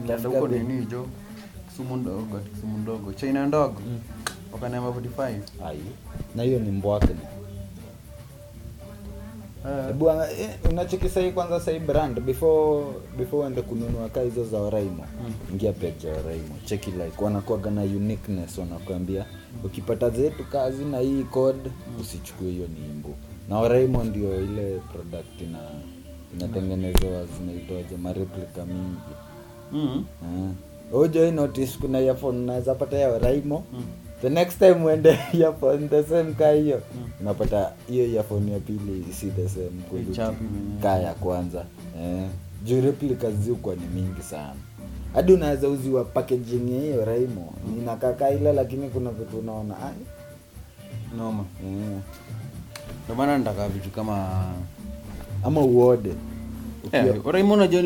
Nilienda huko nini jo kisumu ndogo kisumu ndogo. China ndogo? Wakaniamba 45 ai na hiyo ni mbwake Eh, Hebu eh, unacheki sahi kwanza sahi brand before before uende kununua kaa hizo za Oraimo ingia page ya Oraimo cheki like wanakuwaga na uniqueness wanakuambia ukipata zetu kazi na hii code usichukue hiyo ni imbu. Na Oraimo ndio ile product ina inatengenezewa zinaitwaje mareplika mingi. mm. Uh. ujo notice kuna earphone unaweza pata ya Oraimo the next time uende earphone the same ka hiyo. Unapata hiyo earphone ya pili si the same quality Ichapi ya kwanza. Eh. juu replica ziukwa ni mingi sana. Hadi unaweza uziwa packaging ya hiyo Raimo. Inakaka ile lakini kuna vitu unaona. Noma. Eh. ndio maana nataka vitu kama ama uode Raymond unajua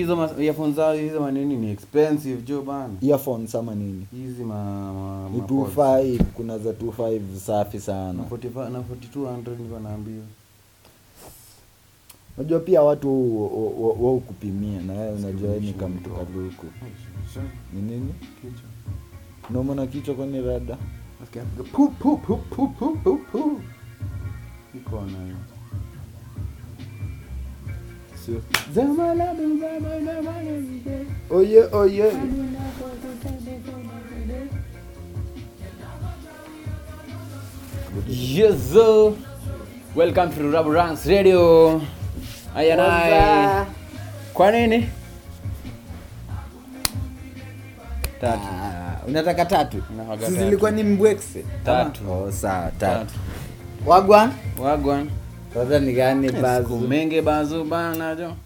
hizo ma- zao hizo manini ni expensive jo bana. Earphones ama nini? Hizi ma, ma, ni 25 kuna za 25 safi sana. Na 45 na 4200 niko naambiwa. Unajua pia watu waukupimia na wewe unajua ni kamtu kaluku ni nini? Kichwa. Na kichwa kwani rada? Okay. pu pu pu pu pu pu iko na zamana oye oye Yes. Welcome to Rubber Ranks Radio. Aya naye. Kwa nini? Tatu. Ah, unataka tatu Sisi si zilikuwa ni mbwekse Tatu. oh, sawa tatu Tatu. wagwan Wagwan. Sasa ni gani Siku bazu mengi bazu bana jo.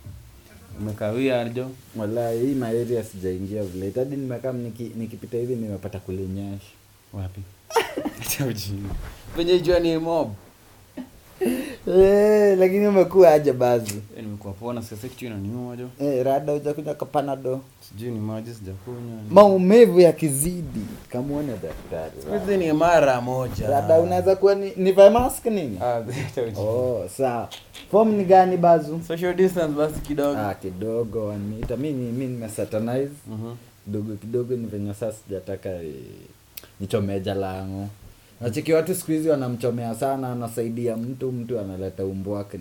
Umekawia jo. wala hii malaria sijaingia vile hadi nimekaa niki- nikipita hivi nimepata kulinyasha Wapi? Acha ujinga. Penye jua ni mob. Eh, lakini umekuwa aje basi? Eh, Nimekuwa pona sasa kitu inaniuma jo. Eh, rada ujakuja kapanado Sijui ni maji sijakunywa. maumivu yakizidi kamuone daktari Hizi ni mara moja. rada unaweza kuwa ni, nivae mask nini Ah, oh sawa form ni gani bazu Social distance basi kidogo. ah, kidogo wanita mi Mimi mi nimesatanize Mhm. kidogo kidogo ni venye sasa sijataka eh, nichomeja lango nachiki watu siku hizi wanamchomea sana anasaidia mtu mtu analeta umbo wake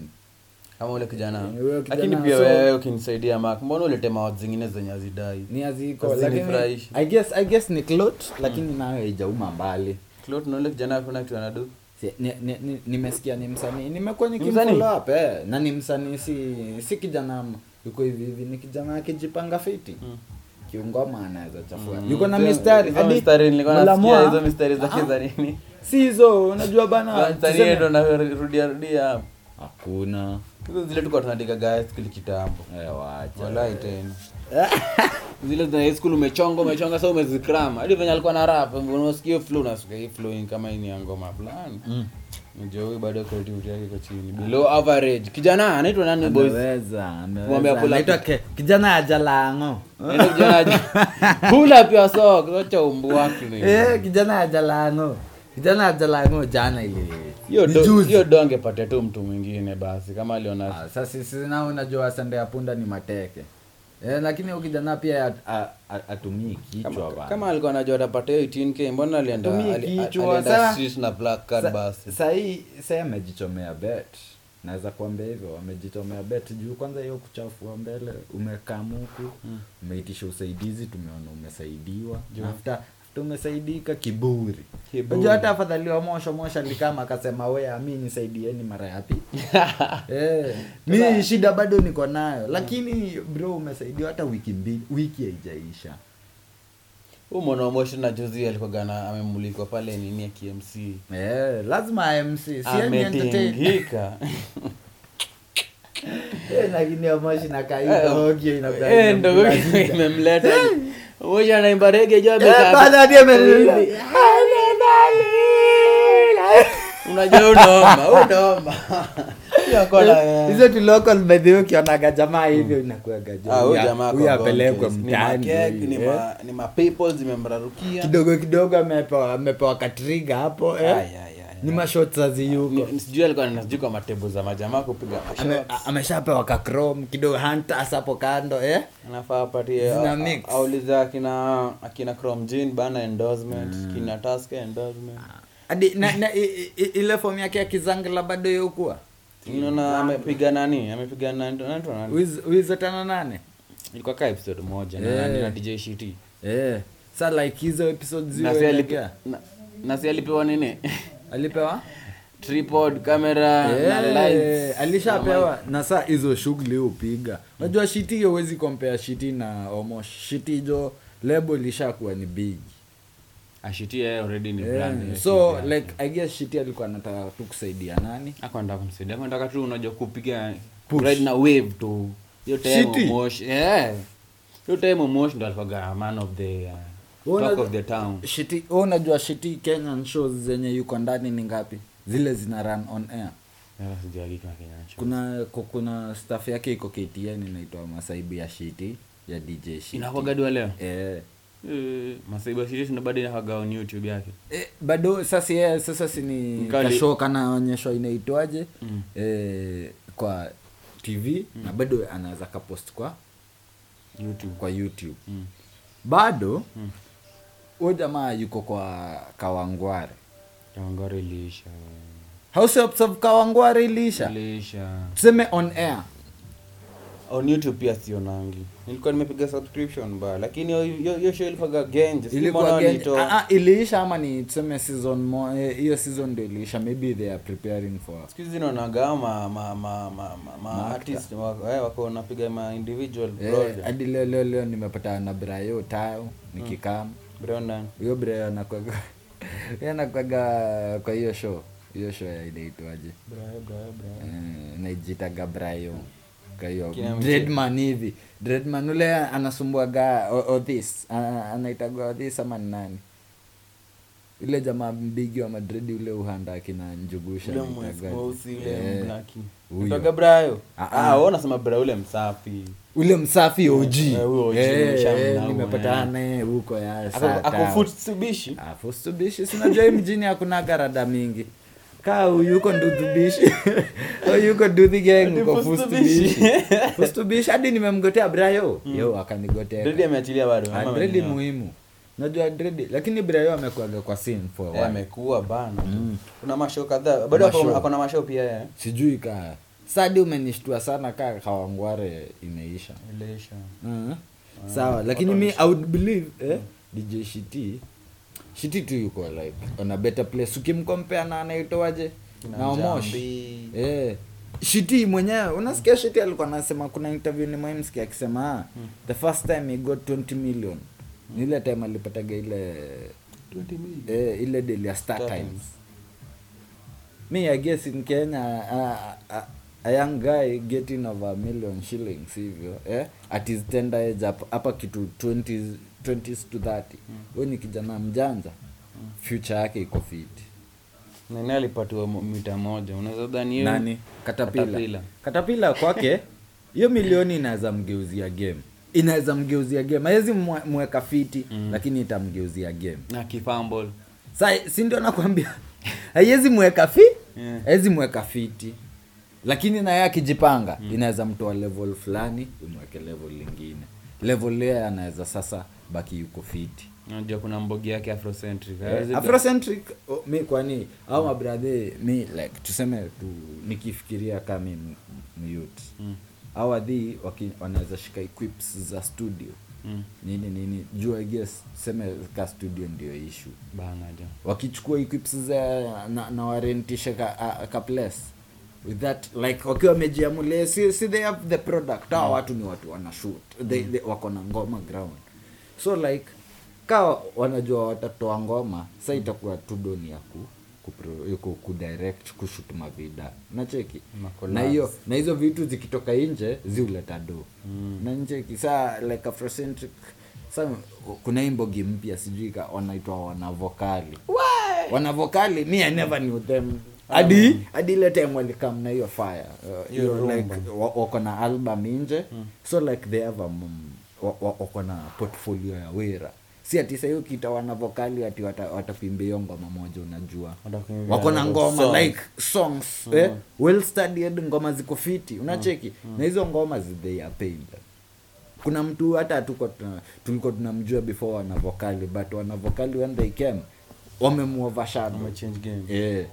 kama ule kijana. Eh, huyo kijana lakini pia so- wewe ukinisaidia mak mbona ulete mawat zingine zenye hazidai? Ni aziko Sasa lakini. I guess, I guess ni clot lakini nayo ijauma mbali. Clot na ule kijana hakuna kitu anadu? Si- ni- ni- ni- nimesikia ni msanii. Nimekuwa Ni nikimfollow up eh. na ni msanii si si kijana m- yuko hivi hivi ni kijana akijipanga fiti. Mm. Kiungoma anaweza chafua? Mm. yuko na mistari. hadi mistari nilikuwa nasikia hizo mistari zake Ah, za nini si hizo unajua bana mstari ndo narudia rudia hakuna. Hizo zile tuko tunaandika guys kile kitambo. Eh, wacha. walai tena. Zile za high school umechonga umechonga sasa umezikram hadi venye alikuwa na rap unasikia flow unasikia hii flowing kama hii ni ngoma fulani. Mm. Ndio huyu bado creativity yake iko chini. Below average. Kijana anaitwa nani boys? Ameweza Mwambie pull up. Anaitwa kijana ajalango Nenda kijana aje. Pull up your socks, wacha umbu wake ni. eh kijana ajalango kijana ajalango jana ile. Hiyo do- hiyo do angepatia tu mtu mwingine basi kama aliona Ah, sasa sisi nao unajua sande ya punda ni mateke eh, lakini huyo kijana pia atumii kichwa bana. kama alikuwa anajua atapatia 18k mbona alienda alienda street na black card basi. Sasa hii sasa amejichomea bet naweza kuambia hivyo amejitomea bet juu kwanza hiyo kuchafua mbele umekamuku Mm. umeitisha usaidizi tumeona umesaidiwa. After after umesaidika kiburi. Unajua hata afadhali wa mosho mosho alikama akasema wea mi nisaidieni mara ya pili. Eh, mi shida bado niko nayo. Lakini bro umesaidiwa hata wiki mbili wiki haijaisha. Huu mwana wa moshi na juzi alikuwa amemulikwa pale nini ya KMC eh, lazima mc si yeye ametingika. Eh, lakini na Eh, kaida Eh, imemleta moja anaimba rege jo. Hivi. unajua unaomba unaomba Eh, hizo tu local medhi ukionaga jamaa hivyo inakuaga jo. Ah, huyu Huyu- jamaa huyu apelekwe mtaani ni eh. ni ma people zimemrarukia kidogo kidogo amepewa amepewa katriga hapo eh. Ni mashot aziyuko alikuwa anaenda kwa matebo za majamaa kupiga ameshapewa kakrom kidogo hantas hapo kando eh? anafaa apatie Zina a- mix. a- aulize akina akina Chrome Jean bana endorsement kina Tusker endorsement. Hadi na, na, i, i, ile fomu yake ya kizangla bado yokuwa unaona amepiga nani? Amepiga nani? Wizo tano nane ilikuwa ka episode moja na Eh. na DJ shit yeah. sa like hizo episode na ziwe na- na si alipewa nini alipewa? Tripod camera na lights. Alishapewa. Na saa hizo shughuli hupiga. Unajua shiti hiyo huwezi kompea shiti na omo shiti jo lebo ilishakuwa ni big. Ashiti yeye already ni yeah. brand so like i guess shiti alikuwa anataka tu kusaidia nani? Akwenda kumsaidia. Akwenda tu unajua kupiga right na wave tu. Hiyo time mosh yeah. Hiyo time mosh ndo alikuwa man of the uh, talk of the town. shiti wewe unajua shiti kenyan shows zenye yuko ndani ni ngapi? Zile zina run on air. Show. kuna ku- kuna staff yake iko ktn inaitwa masaibu ya shiti ya dj shiti. Leo? Eh, Eh, masaibu shiti bado inakuwaga on youtube yake. Eh, bado sasa yeye sasa si ni Mkali. kasho kanaonyeshwa inaitwaje? Mm. eh, kwa tv na bado anaweza kapost kwa youtube. kwa youtube. Mm. bado Mm. Huyo jamaa yuko kwa kawangware. Kawangware iliisha. House of kawangware iliisha? Iliisha. Tuseme on air. On youtube pia sionangi. Nilikuwa nimepiga subscription ba lakini hiyo- show ilikuwaga genje ilikuwa gen- walitoa. ah, ah, iliisha ama ni tuseme season mo- eh, hiyo season ndio iliisha? Maybe they are preparing for siku hizi naonaga ma ma ma ma ma, ma artist wako eh, wako wanapiga ma individual eh, project. hadi leo leo leo nimepata na brayo tayo nikikam Brendan huyo brayo anakwaga yeye anakwaga kwa hiyo show. Hiyo show ya inaitwaje? Brayo, brayo, brayo. Eh, naijitaga brayo kwa hiyo dreadman hivi. Dreadman ule anasumbuaga O- othis Ana- anaitagwa othis ama ni nani ile jamaa mbigi wa madredi ule uhanda akina njugusha Ule anaitagwa- mweusi- mweusi, ule Eh, mblaki. huyo. Kutoka Brayo Ah, ah ah. wewe unasema Brayo ule msafi. Ule msafi og Eh, huyo OG, Eh, nimeshamna eh, nimepatana eh. naye huko ya Ako- saa ako tano. Futsubishi afustubishi sinajua hii mjini hakuna garada mingi. Kaa uyuko ndudhubishi uyuko dudhi Hadi uko Fustubishi. fustubishi fustubishi hadi nimemgotea brayo. Yo akanigotea. Ameachilia bado ama muhimu najua dredi lakini brayo amekuaga kwa scene for a while. amekuwa bana Mm. kuna mashow kadhaa bado Mashow. na mashow pia eh sijui ka. sadi umenishtua sana ka kawangware imeisha Ilisha. Mhm. sawa lakini mi i would believe eh, dj shiti shiti tu yuko like on a better place ukimkompea na anaitoaje na omosh eh shiti mwenyewe unasikia shiti alikuwa anasema kuna interview ni mwimsikia akisema ah, the first time he got 20 million ni ile time alipataga ile 20 million. eh, ile deal ya star times Times. me i guess in kenya a, a, a young guy getting over a million shillings hivyo eh? at his tender age hapa kitu 20s 20s to 30 mm. ni kijana mjanja future yake iko fiti nani alipatiwa mita moja unaweza dhani nani katapila Caterpillar. katapila kwake hiyo milioni inaweza mgeuzia game inaweza mgeuzia game. Hawezi mweka fiti Mm. lakini itamgeuzia game. Na kifumble. Sa si ndio nakwambia? Haiwezi mweka fi Yeah. mweka fiti. Lakini naye akijipanga inaweza mtoa level fulani imweke level lingine. Level yeye anaweza sasa baki yuko fiti. Unajua kuna mbogi yake afrocentric. Yeah. Afrocentric oh, mi kwani au mabradhe mi like tuseme tu nikifikiria kama mi m- Mm, au adhi wanaweza shika equips za studio. Mm. nini nini juu I guess tuseme ka studio ndio issue. Bana wakichukua equips za na, na warentishe ka, a, ka place. With that like wakiwa wamejiamulia si, si they have the product. Hawa watu ni watu wana shoot. They, they, wako na ngoma ground. So like kaa wanajua watatoa ngoma sa itakuwa tu doni ya ku ku, kudirect kushoot mavida. Nacheki na hiyo na hizo vitu zikitoka nje ziuleta do Mm. na ncheki saa like afrocentric sa kuna imbogi mpya sijui ka wanaitwa wanavokali. Wanavokali mi i never knew them. Hadi hadi ile time walikam na hiyo fire. Uh, Hiyo like wako na album nje so like they have a mm, wa- wa- wako na portfolio ya wera si ati sahii kitawana vokali ati wata- hiyo ngoma moja unajua. Watakuimbia wako na ngoma songs. like songs. Eh? well studied ngoma ziko fiti unacheki? Na hizo ngoma they are paid. Kuna mtu hata hatuko tulikuwa tunamjua before wanavokali but wanavokali when they came wamemuovershadow yeah. game. eh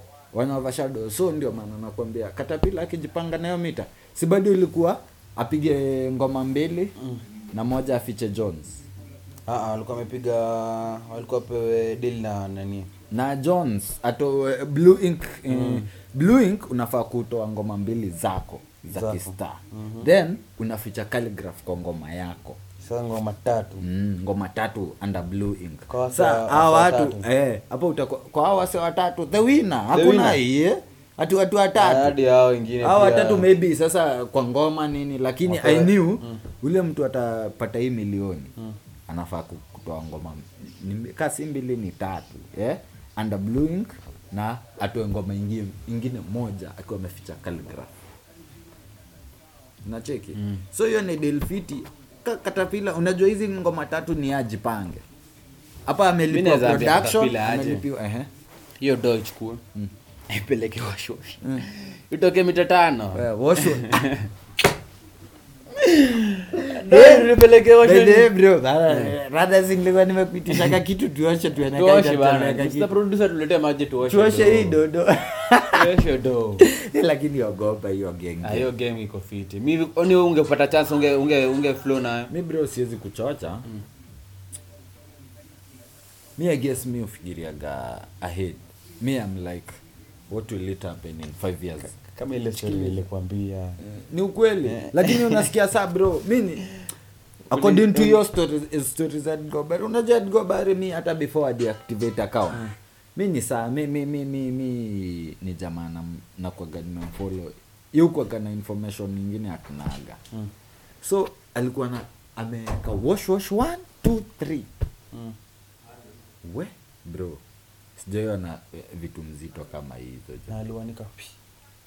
so ndio maana nakwambia katapila akijipanga nayo mita si bado ilikuwa apige ngoma mbili na moja afiche jones walikuwa wamepiga walikuwa pewe deal na nani? Na jones ato blue ink mm. blue ink unafaa kutoa ngoma mbili zako za kistar mm-hmm. then unaficha calligraph kwa ngoma yako. Sasa ngoma tatu. Mm, ngoma tatu under blue ink. Kwa wase- sa watu watatu. eh hapo utakuwa kwa hao wase watatu the winner hakuna winner. iye hatu watu watatu. Hao watatu maybe sasa kwa ngoma nini lakini i knew ule mtu atapata hii milioni anafaa kutoa ngoma. Kasi ka si mbili ni tatu yeah? under blue na atoe ngoma ingine, ingine moja akiwa ameficha calligraph. Nacheki Mm. so hiyo ni delfiti katapila unajua hizi ngoma tatu ni ajipange. Hapa amelipiwa production amelipiwa ehe. Hiyo do ichukue ipeleke washwash itoke mita tano. Eh, washo Do ipeleke washwash. Bede, bro, bana, rather singlikuwa nimekuitishaka kitu tuoshe tuone kama tuoshe itatendeka bana kitu. Mr. producer tuletee maji tuoshe tuoshe hii dodo. Lakini ogopa hiyo hiyo game iko fiti. Mi oni ungepata chance unge unge unge flow nayo? Mi bro siwezi kuchocha. Mi i guess mi ufikiriaga ahead. Mi am like what will it happen in five years kama ile story nilikwambia. Eh, ni ukweli. Eh. lakini unasikia saa bro mi according to your stories, stories at Edgobari unajua Edgobari mi hata before I deactivate account. Mi ni saa mi mi mi mi, mi ni jamaa na nakwaga nimemfollow yukwaga na information nyingine hatunaga. Mm. so alikuwa na ameweka wash wash one two three. Mm. we bro sijaiona eh, vitu mzito kama hizo na aliwanika pi.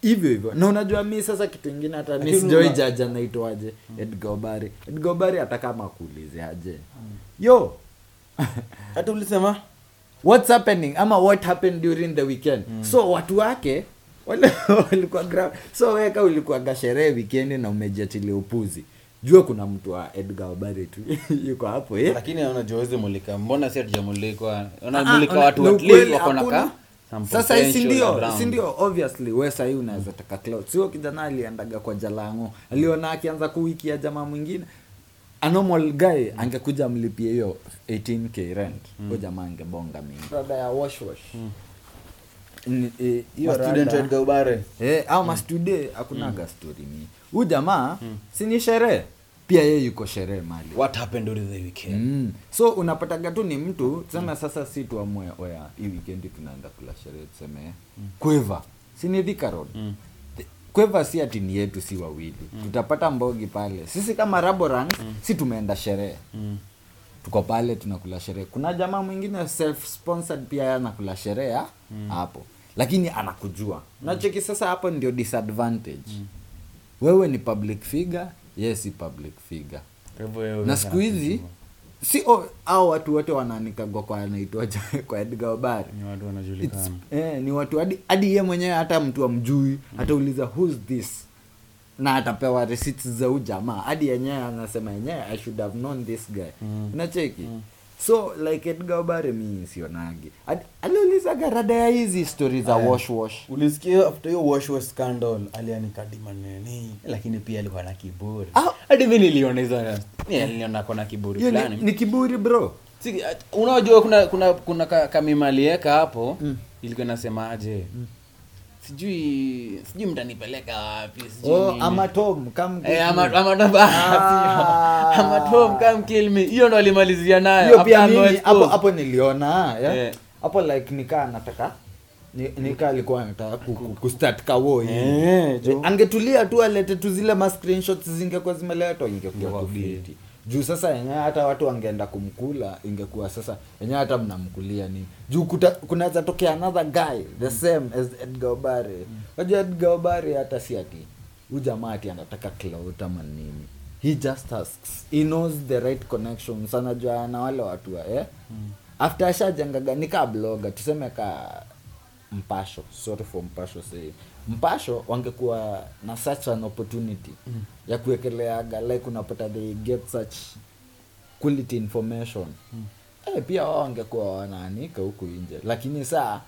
Hivyo hivyo. Na unajua mi sasa kitu ingine hata mi sijoi jaja naitwaje edgobari edgobari hata kama akuulize aje yo! Hata ulisema? What's happening? Ama what happened during the weekend? So watu wake walikuwa gra so weka ulikuaga sherehe wikendi na umejiachilia upuzi. Jua kuna mtu wa Edgar Obari tu. Yuko hapo eh? lakini unajua mulika. Mbona si hatujamulikwa? Ah, unamulika watu wako na hakuna. ka some sasa sindio sindio potential ndio? around. si ndio? Obviously we sahii unaweza taka cloud sio kijana aliendaga kwa jalango. Aliona akianza kuwikia jamaa mwingine. A normal guy angekuja mlipie hiyo 18k rent. Mm. jamaa angebonga mingiaubare Ni- eh. Eh, au mastude hakunaga story mi huu jamaa mm. sini sherehe pia yeye yuko sherehe mali what happened during the weekend? Mm. so unapataga tu ni mtu tuseme sasa si tuamue oya hii weekend tunaenda kula sherehe tuseme kweva. Si ni Thika Road? Mm. Kweva si ati ni yetu si wawili. Tutapata mbogi pale. Sisi kama raborang si tumeenda sherehe. Mm. tuko pale tunakula sherehe. Kuna jamaa mwingine self sponsored pia anakula sherehe hapo mm. lakini anakujua. Nacheki sasa hapo ndio disadvantage. Wewe ni public figure yeye si public figure. Na siku hizi si oh, au watu wote wanaanikagwa kwa anaitwa kwa Edgar Obari. Ni watu wanajulikana. eh, ni watu hadi hadi ye mwenyewe hata mtu amjui atauliza who's this? Na atapewa receipts za ujamaa jamaa. Hadi yenyewe anasema yenyewe i should have known this guy. Mm. unacheki so like edgabare mi sionagi aliulizaga rada ya hizi stori za wash wash. Ulisikia after hiyo wash wash scandal alianikadima nini lakini pia alikuwa na kiburi. Ah. hadi mi niliona hizo niliona kona kiburi fulani. ni kiburi bro. Unajua kuna kuna kuna kamimalieka hapo mm. hapo ilikuwa inasemaje sijui sijui mtanipeleka wapi sijui oh, nini. ama come Eh, ama- Ah. ama come kill me hiyo ndo alimalizia nayo hiyo pia mimi hapo hapo niliona yeah. Eh. hapo like nikaa nataka nika alikuwa anataka kustart kawo hivi. Eh, angetulia tu alete tu zile ma screenshots zingekuwa zimeletwa ingekuwa kubiti kufiti juu sasa yenyewe hata watu wangeenda kumkula ingekuwa sasa yenyewe hata mnamkulia nini juu kunaweza tokea another guy the same as Edgar Obare. Unajua Edgar Obare hata si ati ujamaa jamaa ati anataka clout ama nini. He just asks. He knows the right connections anajua na wale watu wa eh? after ashajengaga ni ka bloga tuseme ka mpasho sorry for mpasho say mpasho wangekuwa na such an opportunity mm. ya kuwekeleaga like unapata they get such quality information mm. eh, pia wao wangekuwa wanaanika huku nje lakini saa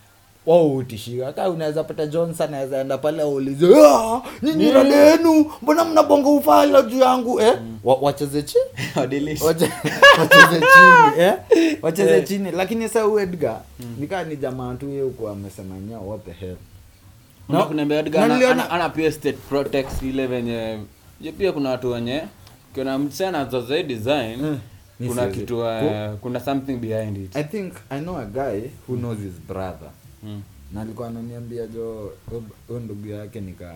wao utishika ka unaweza pata johnson anaweza enda pale aulize "Ah, nyinyi rada yenu mbona mnabonga ufala juu yangu eh? Wa, wacheze chini wacheze chini eh? wacheze chini lakini sa huyu mm. nikaa ni jamaa tu ye huku amesema nyao what the hell Ana- ana pia state protects ile venye pia kuna watu wenye kuna msichana zoza hii design mm. kuna kitu uh, kuna something behind it i think i know a guy who knows his brother mm. na alikuwa ananiambia jo huyo ndugu yake nika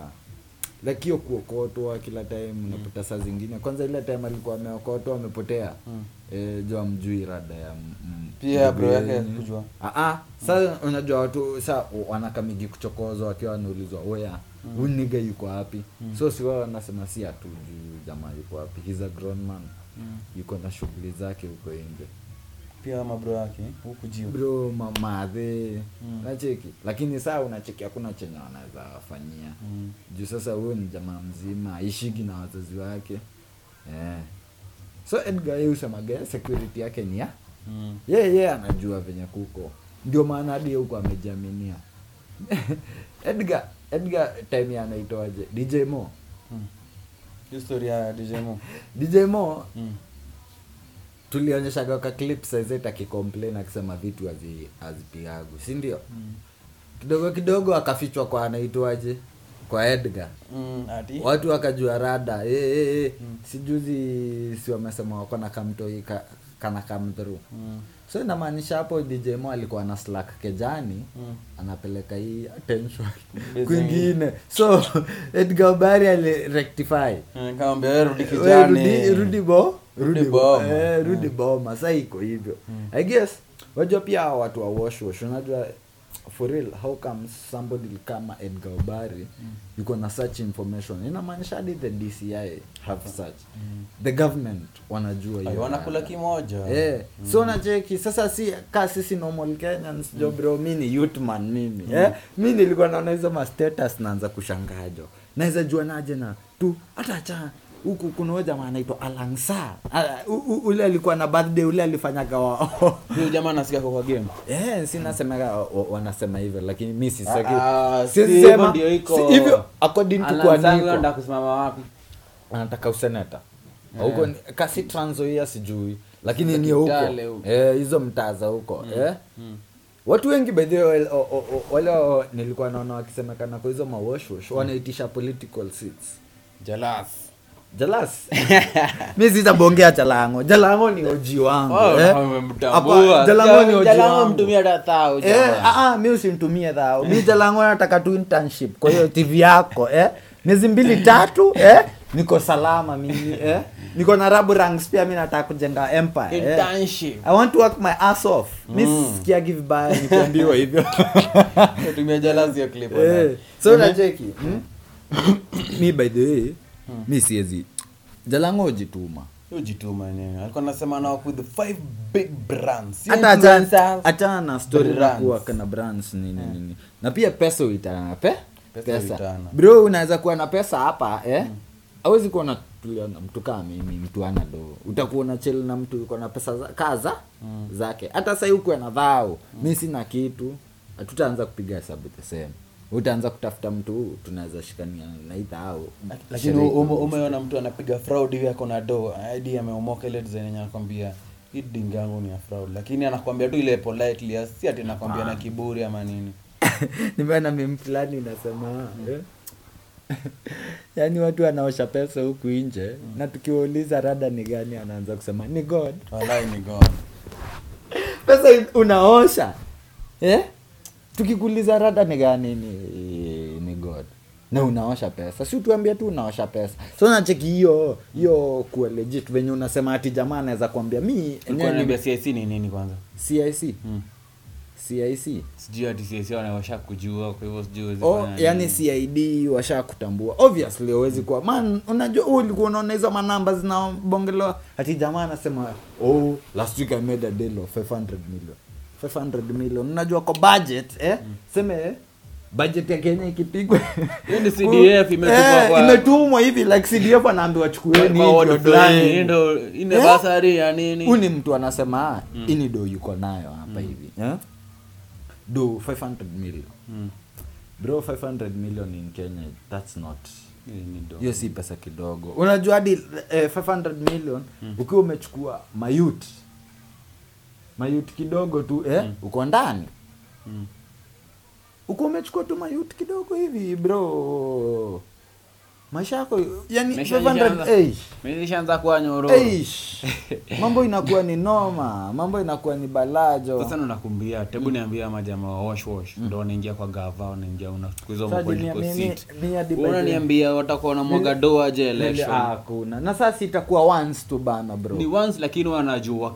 like hiyo kuokotwa kila time unapata saa zingine. Kwanza ile time alikuwa ameokotwa amepotea. Mm. e, jua mjui rada ya Pia bro yake. Ah, ah, sasa unajua watu sa wanakamigi kuchokozwa wakiwa wanaulizwa oya mm. niga yuko wapi? So si wao wanasema si atu juu jamaa yuko wapi? He's a grown man. Mm. yuko na shughuli zake huko nje pia mabro yake huku juu bro mamadhe Mm. nacheki lakini saa unacheki hakuna chenye wanaweza wafanyia Mm. juu sasa huyo ni jamaa mzima aishigi na wazazi wake yeah. so edgar ye usemaga security yake ni ya Mm. yeye yeah, yeah, anajua venye kuko ndio maana hadi huko amejaminia edgar edgar time ya anaitoaje dj mo Mm. Hiyo story ya DJ Mo. dj mo Mm. Tulionyeshaga ka clip saizet akicomplain akisema vitu hazi- hazipigagu si ndio Mm. kidogo kidogo akafichwa kwa anaitwaje kwa edgar Mm, ati? watu wakajua rada e, e, e. Mm. sijuzi si wamesema wako na kamtoi ka, kana come through Mm. so inamaanisha hapo dj mo alikuwa na slack kejani Mm. anapeleka hii attention kwingine so edgar bari alirectify wewe rudi We, kijani. rudi rudi bo Rudi rudi bo boma. eh, rudi boma. Sa iko hivyo. I guess wajua pia hawa watu wa wash wash unajua for real how come somebody kama edgar obari yuko na such information. Inamaanisha hadi the dci have such. The government wanajua wanakula kimoja. Yeah. mm. so nacheki sasa si ka sisi normal kenyans mm. jobro mi ni youthman mimi. Eh? mi nilikuwa naona hizo mastatus naanza kushangajo naweza jua naje na tu hata cha huku kuna huyo jamaa anaitwa alangsa Ah, ule alikuwa na birthday ule alifanyaga huyo jamaa anasikia kwa game. Eh, sinasemaga wanasema hivyo lakini mi sisaki siwezi si hivyo sema- ndio iko. hivyo according to kwa Anaanza Niko kusimama wapi? Anataka useneta. Huko ni- kasi tranzoia sijui lakini ni huko. Eh, hizo mtaa za huko eh? watu wengi by the way, wale nilikuwa naona wakisemekana kwa hizo mawashwash wanaitisha political seats. Jalas jalas mi sitabongea jalango jalango ni oji wangu Oh, eh? umemtambua. Jalango ni oji Jalango wangu. mtumia hata thao, Eh, ah, ah, mi usimtumie dhao mi jalango nataka tu internship kwa hiyo tv yako eh? miezi mbili tatu eh? niko salama mimi eh? niko na rabu ranks pia mi nataka kujenga empire eh? I want to work my ass off Mm. sikiagi vibaya nikiambiwa hivyo tumia jalas hiyo clip Eh, so hmm? mi by the way mi siezi. Jalango ujituma jituma yenyewe alikuwa anasema na work with five big brands. Sio hata na story na kuwa kana brands nini nini na pia pesa uitana pe? Pesa pesa. bro unaweza kuwa na pesa hapa eh? Hawezi kuwa natulia na mtu kaa mimi mtu ana do. Utakuwa na chel na mtu uko na pesa za, kaza zake. Hata sai huko na dhao mi sina kitu. Hatutaanza kupiga hesabu the same utaanza kutafuta mtu tunaweza shikania na au lakini umeona mtu anapiga fraud hivi ako na do id ameomoka ile design yenye anakwambia hii dinga yangu ni ya fraud. Lakini anakwambia tu ile politely si ati anakwambia na kiburi ama nini. Nimeona mimi fulani inasema eh? yaani watu wanaosha pesa huku nje na tukiwauliza rada ni gani anaanza kusema ni god. Walai ni god. Pesa unaosha eh? Tukikuuliza rada ni gani? Ni, ni god. Na unaosha pesa. Si tuambia tu unaosha pesa. So nacheki hiyo hiyo kuwa legit. Venye unasema ati jamaa anaweza kuambia mi CIC ni nini kwanza? Cic cic sijui ati CIC wanawasha kujua kwa hivyo sijui oh, yani cid washa kutambua obviously huwezi kuwa. Man unajua huu ulikuwa unaona hizo manamba zinabongelewa. Hati jamaa anasema oh last week i made a deal of 500 million 500 million unajua kwa budget eh seme eh, budget ya kenya ikipigwa Hiyo CDF imetupwa Eh, kwa- imetumwa hivi like cdf anaambiwa chukueni hii ndio fulani. ine Eh? basari ya nini Huyu ni mtu anasema mm. ini do yuko nayo hapa hivi eh? do 500 million Mm. bro 500 million in kenya that's not hiyo si pesa kidogo unajua hadi eh, 500 million ukiwa umechukua mayut mayut kidogo tu eh, uko ndani. Mm. uko umechukua tu mayut kidogo hivi bro maisha yako yani Maisha 500 ilishaanza- eish. Mimi nishaanza kuwa nyororo mambo inakuwa ni noma mambo inakuwa ni balajo. Sasa nakumbia tebu niambia majamaa wa wash wash. Ndo wanaingia kwa gava wanaingia seat. unaniambia watakuwa na mwaga doa je election. hakuna. Na sasa itakuwa once tu bana bro. Ni once lakini wanajua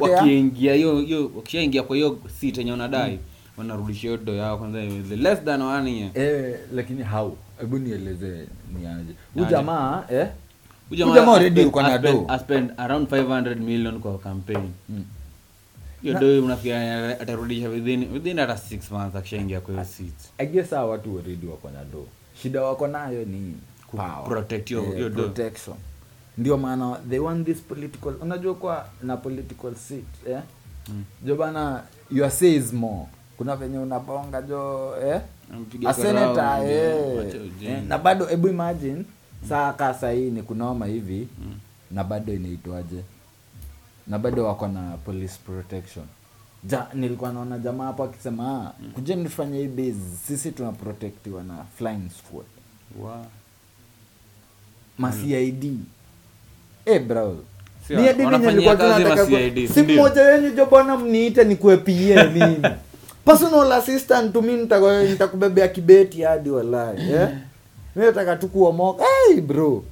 wakiingia hiyo hiyo wakishaingia kwa hiyo seat yenye wanadai wanarudisha hiyo do yao kwanza the less than one year. Eh, lakini how? Hebu nieleze niaje huyu jamaa eh? Huyu jamaa already yuko na I do. I spend around 500 million kwa campaign. Mm. hiyo do unafikiria atarudisha within within hata 6 months akishaingia kwa hiyo seat. I guess hawa watu already wako na do shida wako nayo ni power. protect Eh, protection. Ndio maana they want this political unajua kwa na political seat eh? Mm. jo bana your say is more kuna venye unabonga jo eh? Ampiga a senator karao, eh, eh, na bado hebu imagine saa ka sahii ni kunoma hivi Mm. na bado inaitwaje? Na bado wako na police protection. Ja, nilikuwa naona jamaa hapo akisema mm. kujeni nifanye hii base sisi tunaprotektiwa na flying squad. Wow. macid mm. hey, bro. Si mmoja wenyu jo bwana mniite nikuepie mimi personal assistant to mimi nitakubebea kibeti hadi wallahi eh? Mimi nataka tu kuomoka. Hey bro.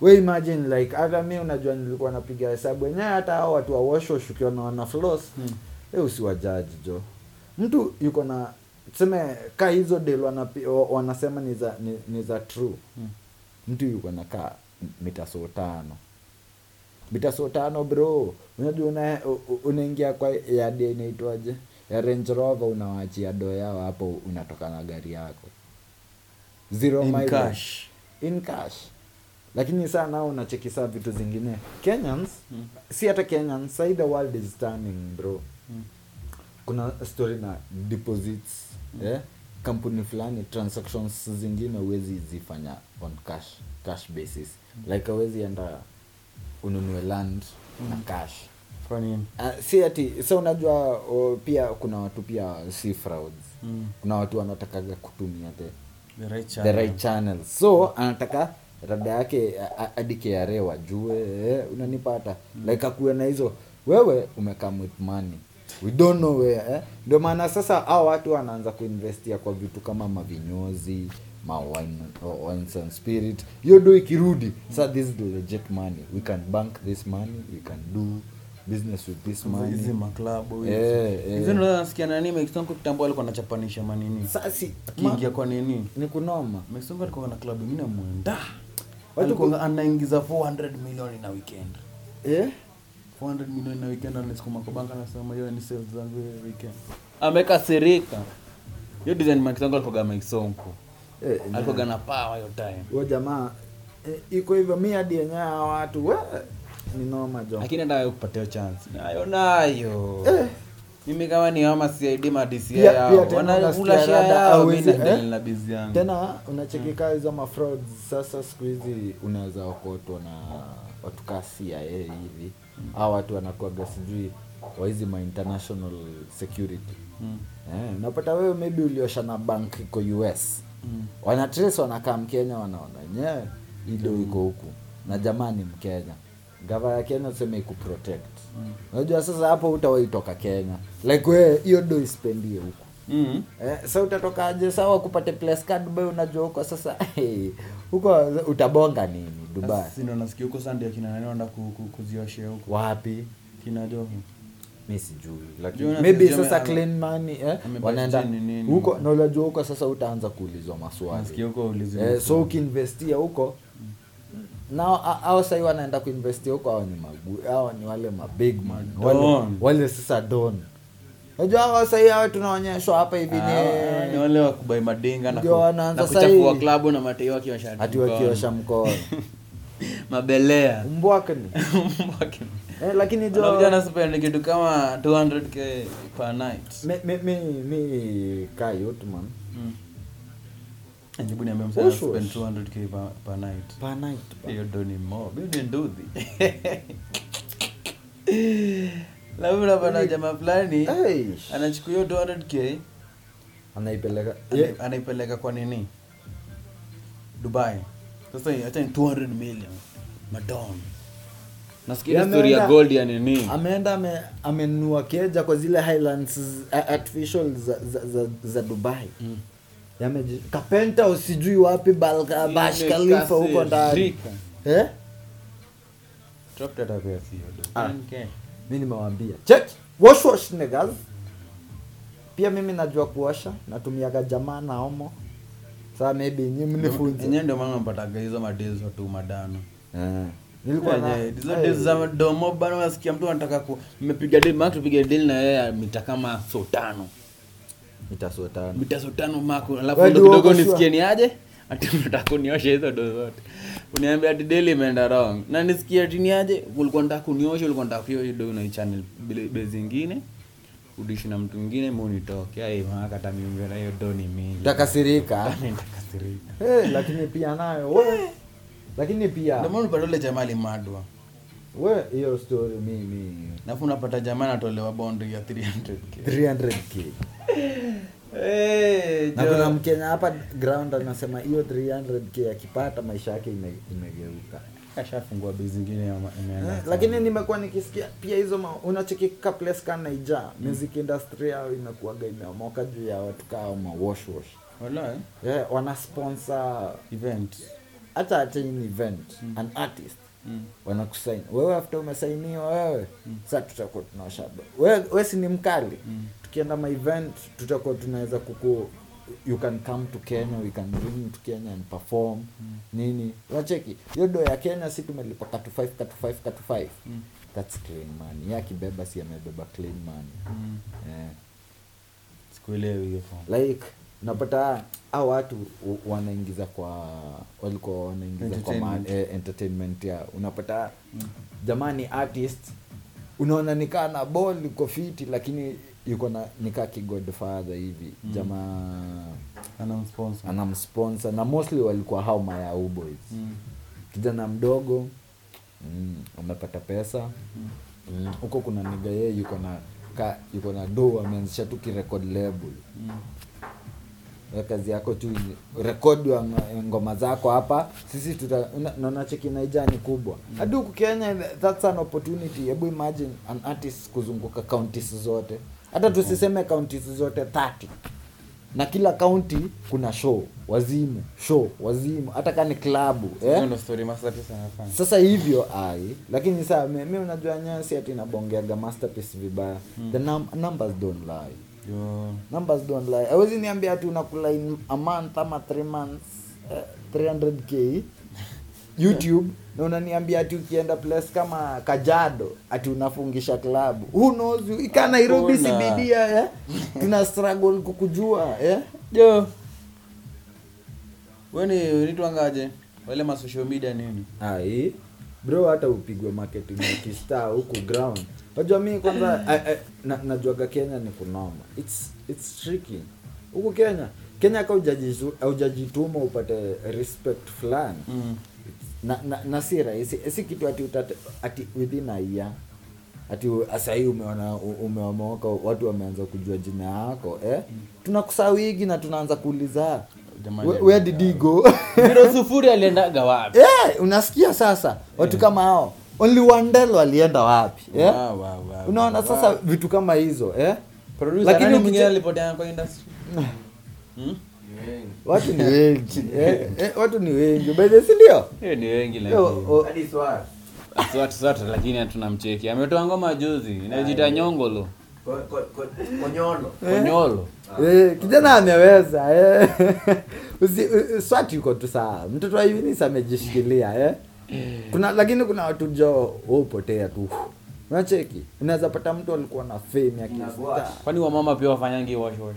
We imagine like hata mi unajua nilikuwa napiga hesabu wenyewe hata hao watu wa washwash ukiwa na wana floss. Hmm. eh usiwajaji jo. Mtu yuko na tuseme ka hizo del wanasema ni za ni, ni za true. Hmm. mtu yuko na ka mita so tano. Mita so tano bro. Unajua una, unaingia kwa yadi inaitwaje ya range rover unawachia do yao hapo unatoka na gari yako zero In mileage. cash. in cash lakini saa nao unachekisa vitu zingine kenyans Mm. si hata kenyans sai the world is turning bro Mm. kuna story na deposits eh? kampuni fulani transactions zingine huwezi zifanya on cash cash basis like awezi enda ununue land na cash Kwa nini? uh, si ati so unajua o, pia kuna watu pia si frauds. Mm. kuna watu wanatakaga kutumia the The right the right channel. So anataka rada yake hadi KRA wajue eh, unanipata like akuwe na hizo wewe umekam with money. We don't know where eh? ndio maana sasa hao watu wanaanza kuinvestia kwa vitu kama mavinyozi ma wine, oh, wines and spirit. Hiyo do ikirudi. Sa this is the legit money. We can bank this money we can do business with this money. hizi maklabu Eh, eh. hizi ndio nasikia nani Mekisonko kitambo alikuwa anachapanisha manini. Sasa akiingia kwa nini? ni kunoma. Mekisonko alikuwa na klabu ingine mwenda. Watu alikuwa anaingiza 400 million na weekend. Eh? 400 million na weekend anasukuma kwa banka anasema hiyo ni sales zangu ya weekend. Amekasirika. Hiyo design Mekisonko alikuwa Mekisonko Eh, alikuwa na power hiyo time. Huyo jamaa eh, iko hivyo mi hadi yenyewe watu we ni noma jo lakini kupatia chance. Nayo nayo. Eh. mimi kama ni ama CID ma DCI yao pia tena wana unasikia kula share yao mimi na na busy yangu. Tena unachekika hizo mafrauds sasa siku hizi unaweza okotwa na watu kaa cia hivi. Au watu wanakuaga sijui wa hizi ma international security. Mm. eh, unapata wewe maybe uliosha na bank iko us Mm. wanatrace wanakaa mkenya wanaona. Wenyewe ido iko huku. Na jamani mkenya gava ya kenya sema ikuprotect unajua sasa hapo utawaitoka kenya. Like we hiyo do ispendie huko. Mm. eh, sa utatokaje sawa kupate place ka dubai unajua huko sasa hey, huko utabonga nini dubai? Sasa nasikia huko Sunday akina nani wanaenda ku- ku- kuzioshea huko? Wapi? Kina Joho. Mi sijui lakini na maybe sasa ame- clean money eh, wanaenda huko na unajua huko sasa utaanza kuulizwa Nasikia maswali huko eh, so ukiinvestia huko nao au sahii wanaenda kuinvestia huko hao ni magu hao ni wale mabig man. Wale, wale sasa don. Unajua hao sahii hao tunaonyeshwa hapa hivi Ah, ni wale wa kubai madinga na, Ndio wanaanza na kuchafua klabu na mateo wakiosha ati wakiosha mkono. Mabelea. Mbwakni eh, lakini jo Unakuja na spend kitu kama 200k per night. Mi, mi, mi, mi kaa man. Jibu niambia msana spend ush. 200k per, per night. Per night pa. hiyo ndo ni mob hiyo ni nduthi labda unapata jamaa fulani anachukua hiyo 200k anaipeleka. Ana- anaipeleka kwa nini? Dubai. Sasa acha ni 200 million. Madon nasikia yeah, story ya gold ya nini? ameenda ame- amenunua keja kwa zile highlands artificial za, za, za, za dubai. Mm. Yameji- kapenta usijui wapi balka Ile khalifa huko ndani. Eh? Ah. Mi nimewambia. Check. Wash wash niggas pia mimi najua kuosha. Natumiaga jamaa na omo. Saa maybe nyi mnifunze. Enyewe ndio maana mpataga hizo madezo tu madano. Eh. nilikuwa na Enyewe, hizo deals za domo bana unasikia mtu anataka ku mmepiga deal maana tupiga deal na yeye mita kama so tano itasotana mita so tano mark alafu ndo kidogo nisikie ni aje ati unataka kuniosha hizo do zote. Uniambia ati deal imeenda wrong. Na nisikie ati ni aje ulikuwa unataka kuniosha ulikuwa unataka hiyo do na channel base zingine udishi na mtu mwingine mimi unitoke ai maka hata na hiyo do ni mingi. Utakasirika nitakasirika. Hey, lakini pia nayo. We lakini pia we hiyo story mimi? Nafu unapata jamaa anatolewa bondi ya 300k 300k hey, na kuna mkenya hapa ground anasema hiyo 300k akipata maisha yake ime, imegeuka. Kashafungua zingine Eh, lakini nimekuwa nikisikia pia hizo place ka naija music industry yao imekuwaga imeomoka juu ya watu kaa ma wash wash. Wala, eh? yeah, wana sponsor event. hata hata in event an artist mm. wanakusaini. Wewe after umesainiwa wewe sa tutakuwa tunawashaba wewe we si ni mkali. Mm. tukienda ma event tutakuwa tunaweza kuku you can come to kenya we can bring to kenya and perform. Nini? Wacheki hiyo do ya kenya si tumelipa katu 5 katu 5 katu 5 Mm. that's clean money. Ya akibeba si amebeba clean money. Mm. yeah. sikuelewi hiyo like napata hao watu wanaingiza kwa walikuwa wanaingiza kwa man, eh, entertainment ya unapata jamani artist unaona nikaa na ball uko fiti lakini yuko na nikaa kigodfather hivi Mm. jamaa Anamsponsor. anamsponsor na mostly walikuwa hao mayau boys Mm. kijana mdogo mm, amepata pesa huko Mm, huko kuna niga yeye yuko na ka, yuko na do ameanzisha tu kirecord label Mm. Wewe kazi yako tu rekodi wa ngoma zako hapa. Sisi tuta naona cheki naija ni kubwa. Hadi huku kenya that's an opportunity. Hebu imagine an artist kuzunguka counties zote. Hata tusiseme counties zote 30 na kila kaunti kuna show. Wazimu show wazimu. Hata kama ni klabu eh? sasa hivyo ai. Lakini saa mi unajua nyasi ati nabongeaga masterpiece vibaya. The num numbers don't lie Numbers don't lie. Awezi niambia ati unakula in a month ama three months uh, 300k youtube na unaniambia ati ukienda place kama kajado ati unafungisha klabu who knows? You ika nairobi sibidia cbd eh? tuna struggle kukujua eh? jo weni nitwangaje wale ma social media nini? Ai. Bro hata upigwe marketing ya kistar huku ground unajua mi kwanza I- I- na, najuaga kenya ni kunoma. It's, it's tricky. Huku kenya kenya ka hujajizu- upate respect fulani. Mm. na, na, na si rahisi. Si kitu ati utate, ati within a year. Ati sahii umeona umeomoka watu wameanza kujua jina yako eh? tunakusawigi na tunaanza kuuliza Jamani. "Where- where did he go? Sufuri aliendaga wapi? Eh, unasikia sasa watu kama hao only wandel walienda wapi yeah? Wow, wow, wow, unaona wow. sasa vitu kama hizo eh? Lakini hmm? watu ni wengi eh? Eh, watu ni wengi bee sindio ni wengi lakini. o- Hadi swali. Swat swat lakini hatuna mcheki. Ametoa ngoma juzi inajita Nyongolo. Ko- ko- ko- Konyolo. Eh, kijana ameweza eh. Swati yuko tu saa mtoto wa amejishikilia eh. Kuna lakini kuna watu jo upotea tu unacheki unaweza pata mtu alikuwa na fame ya. Kwani wamama pia wafanyangi wash wash?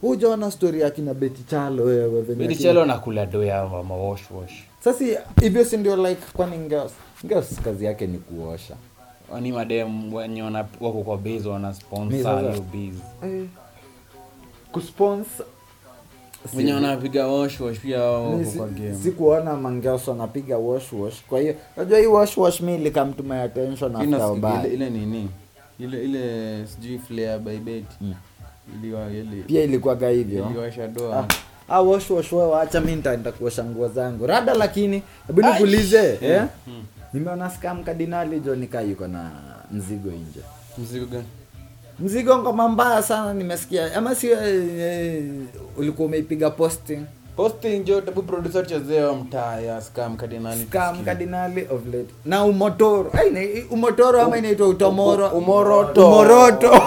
hujaona story ya kina Betty Chalo wewe venye Chalo akina- chelo na kula do ya mama wash wash. sasa hivyo si ndio like kwani Ngeos Ngeos kazi yake ni kuosha Wani madem wenye wana wako kwa base wana sponsor hiyo base. eh. kusponsor Wenye wanapiga wash wash pia wao kwa game. sikuona mangeos anapiga wash wash. Kwa hiyo unajua hii wash wash mi ilikam to my attention after ile, nini? Ile ile sijui flare by bet Mm. iliwa ile pia ilikuwaga hivyo. iliwasha doa. Ah, ah, wash wash wewe wacha mi nitaenda kuosha nguo zangu. Rada lakini hebu nikulize nikuulize Mm, eh? mm. nimeona scam kardinali jo nikaa yuko na mzigo nje. Mzigo gani mzigo ngoma mbaya sana nimesikia. Ama si eh, ulikuwa umeipiga posting? Posting tabu producer mtaa ya scam of late. Na umotoro. Ai, umotoro ama inaitwa utomoro? Umoroto. umoroto.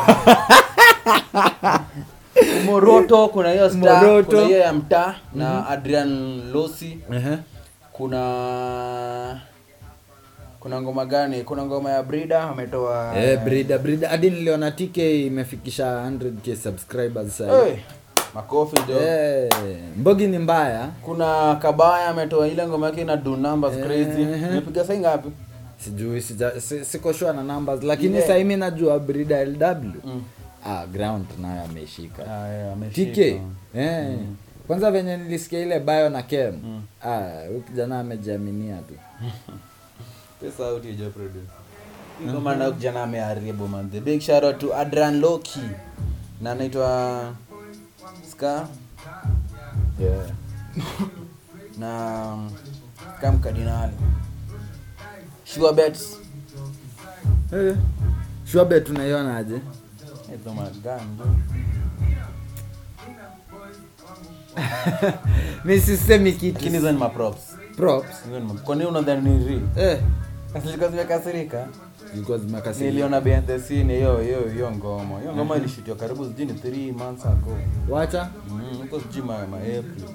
Umoroto kuna hiyo star Umoroto. kuna hiyo ya mtaa na adrian losi. Kuna kuna ngoma gani? Kuna ngoma ya brida ametoa Eh, brida brida. Hadi niliona tk imefikisha 100k subscribers sasa hey, makofi ndio. Eh, mbogi ni mbaya. Kuna kabaya ametoa ile ngoma yake ina do numbers hey. crazy. eh. imepiga sai ngapi? Sijui sija, si, siko sure na numbers lakini yeah. sahii mi najua brida lw Mm. ah, ground nayo ameshika. Ah, yeah, tk eh. kwanza venye nilisikia ile bayo na kem. Ah, huyu kijana amejiaminia tu pesa out maana kijana ameharibu man big shout out to Adrian Loki. Na anaitwa Ska. Yeah. na Cam Cardinal. Sure bets hizo mi sisemi lakini kitu hizo ni maprops props. Hizo kwa nini unadhani ni real? Eh. Kasirika zimekasirika. Zilikuwa zimekasirika. Niliona behind the scene hiyo hiyo hiyo ngoma. Hiyo ngoma ilishutiwa karibu sijui ni 3 months ago. Wacha? Mm, huko sijui ma, ma April.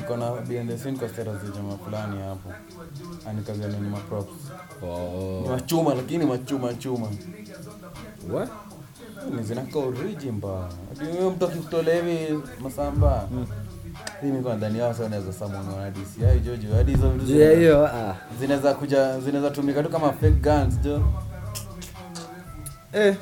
Iko na behind the scene kwa sera za jamaa fulani hapo. Anikazana ni ma props. Oh. machuma lakini machuma chuma What? ni zinaka origin ba. Ndio mtu akikutolea hivi masamba. Mimi hiyo ah. zinaweza kuja zinaweza tumika tu kama fake guns jo. Eh.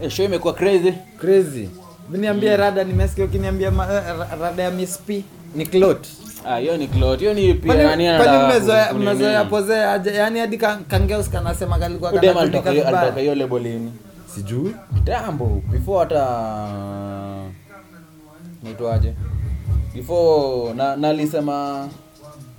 eh show imekuwa crazy. Crazy. Niambie rada nimesikia ukiniambia ma- eh, rada ya Miss P ni clot ah hiyo ni clot. hiyo ni pia nani ana. kwani mmezoea mmezoea poze aje? Yaani hadi kangeus kanasema kalikuwa Huyu dem alitoka hiyo- alitoka hiyo label lini sijui. Kitambo before hata naitwaje? Before na nalisema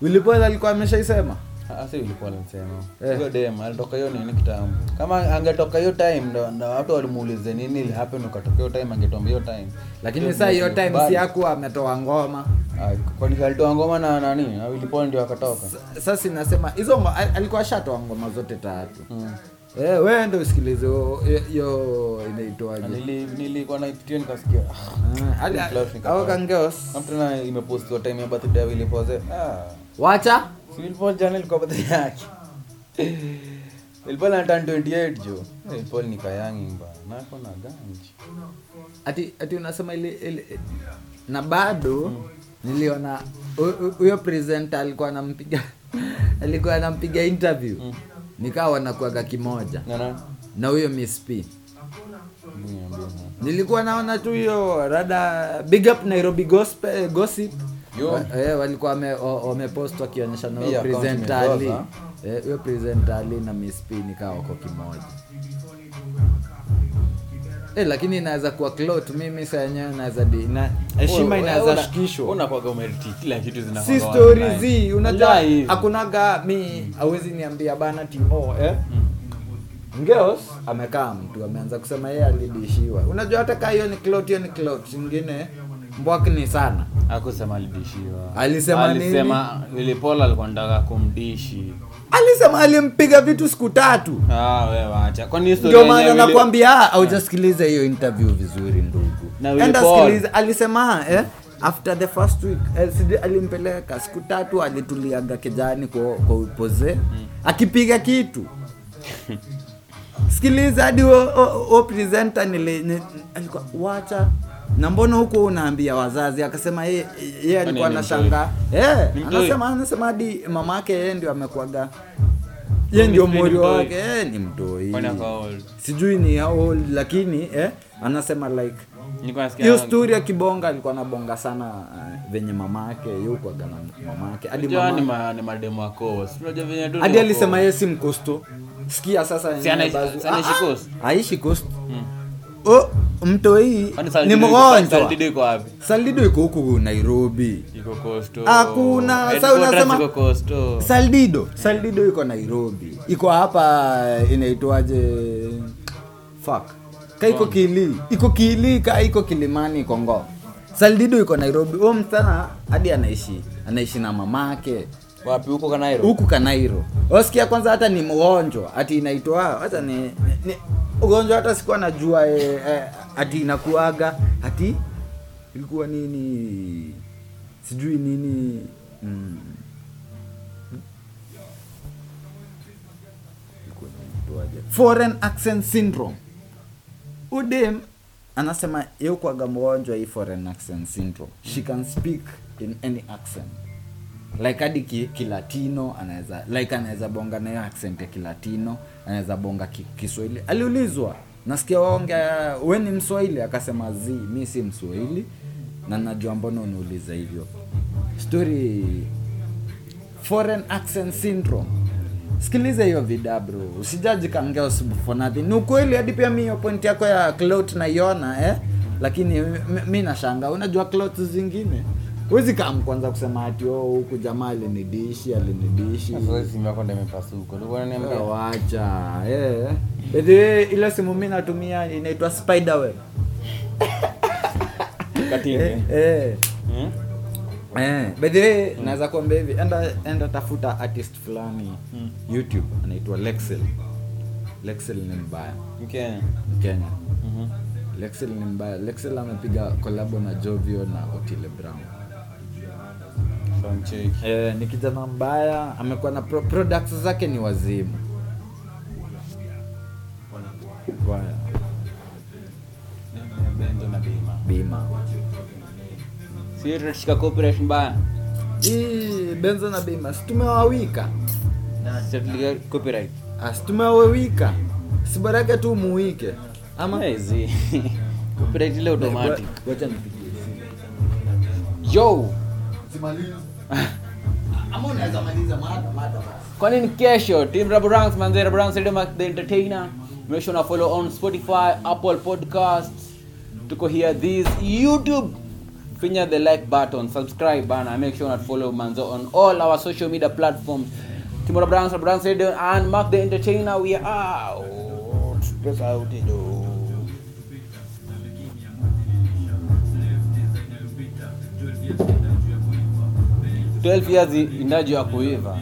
Wilipol alikuwa ameshaisema? Ah, si ulikuwa nasema Eh. huyo dem alitoka hiyo nini kitambo. Kama angetoka hiyo time ndo ndo watu walimuulize nini ili ukatoka hiyo time angetomba hiyo time. Lakini saa hiyo time si yakuwa ametoa ngoma. Ah, kwani alitoa ngoma na nani na ndio akatoka. Sasa inasema hizo alikuwa ashatoa ngoma zote tatu. Mm. Eh, wewe ndio usikilize hiyo- inaitwaje? Nilikuwa naipitia nikasikia. Ah, au kangeos kama tena imepostiwa time ya birthday ya Willy Paul ah. Wacha. Willy Paul jana ilikuwa birthday yake. Willy Paul ana turn 28 jo. Willy Paul ni kayangi mbaya na ako na ganji ati ati unasema ile ile na bado niliona hu- hu- huyo presenter alikuwa anampiga alikuwa anampiga interview. Mm. Nikawa wanakuaga kimoja. Na huyo Miss P. Nilikuwa naona tu hiyo rada big up Nairobi gospel gossip. Wa- eh, walikuwa wamepost wakionyesha na huyo account presenter Ali. Eh, huyo na Miss P nikawa wako kimoja Eh, lakini inaweza kuwa clot mimi saa yenyewe naweza di na heshima inaweza shikishwa. unakwaga umeriti kila kitu zinakuwa. si story zi unajua hakunaga mi awezi niambia bana timo eh? ngeos amekaa mtu ameanza kusema yeye alidishiwa unajua hata kaa hiyo ni clot hiyo ni clout ingine mbwakni sana Hakusema alidishiwa Alisema nini? alisema Willy alikuwa nataka kumdishi alisema alimpiga vitu siku tatu. Ah ndio maana nakwambia aujasikiliza hiyo interview vizuri ndugu. Enda sikiliza alisema eh, after the first week eh, alimpeleka. Siku tatu alituliaga kijani kwa, kwa upoze akipiga kitu. Sikiliza hadi o, o, o presenter nili, nili, wacha na mbona huko unaambia wazazi? Akasema ye, ye alikuwa anashangaa. Eh, anasema anasema hadi mamake yeye ndio amekuaga. Ye ndio mori wake. Eh, ni mtoi sijui ni how old lakini eh, anasema like hiyo story ya kibonga alikuwa anabonga sana uh, venye mamake yukwaga na mamake. Hadi mama hadi alisema yeye si mkosto sikia sasa Si anaishi- coast? Oh, mtoi hii. Ni iko- mgonjwa. Saldido iko huku nairobi. Iko. Hakuna, sa unasema- saldido. Saldido iko nairobi. Iko hapa inaitwaje? Fuck. Ka iko kili iko kili ka iko kilimani kongo. Saldido iko nairobi. Huo msana hadi anaishi. Anaishi na mamake wapi? Huko kanairo huku kanairo wasikia kwanza hata ni mgonjwa ati inaitwa hata ni, ni, ugonjwa hata sikuwa najua e, e, ati inakuaga. Ati ilikuwa nini? Sijui nini. Mm. Foreign accent syndrome. Udem anasema yeukwaga mgonjwa hii foreign accent syndrome. She can speak in any accent like hadi ki, kilatino anaweza like anaweza bonga nayo accent ya kilatino anaweza bonga ki, kiswahili. Aliulizwa nasikia waongea we ni mswahili? Akasema zi mi si mswahili. Na najua mbona uniuliza hivyo. Story foreign accent syndrome. Sikiliza hiyo vida usijaji kangeo ni ukweli hadi pia mi hiyo point yako ya clot naiona eh? lakini mi nashanga. Unajua clot zingine huwezi kam kwanza kusema ati oh, huku jamaa alinidishi alinidishi simu yako ndio imepasuka Eh, eh. Way, ile simu mi natumia inaitwa spiderweb eh, eh. Hmm? Eh, by the way, naweza kuambia hivi enda, enda tafuta artist fulani Mm. youtube anaitwa lexel lexel ni mbaya Mkenya kenya -hmm. lexel ni mbaya lexel amepiga kolabo na jovio na otile brown. Eh, ni kijana mbaya amekuwa na pro products zake ni wazimu. Na bima. Bima si tutashika hii benzo na bima. Situmewawika asitumewawika sibarake tu muwike ama? Hizi copyright ile automatic. Wacha nipigie simu. yo ama unaweza maliza mada mada basi kwani ni kesho? Team raburangs manze raburangs radio Mark the entertainer. Make sure na follow on spotify apple podcasts. Tuko here this youtube. Finya the like button subscribe bana make sure na follow manzo on all our social media platforms. Timora brands brands radio and mark the entertainer we are out. Peace out yo. 12 years indaji kuiva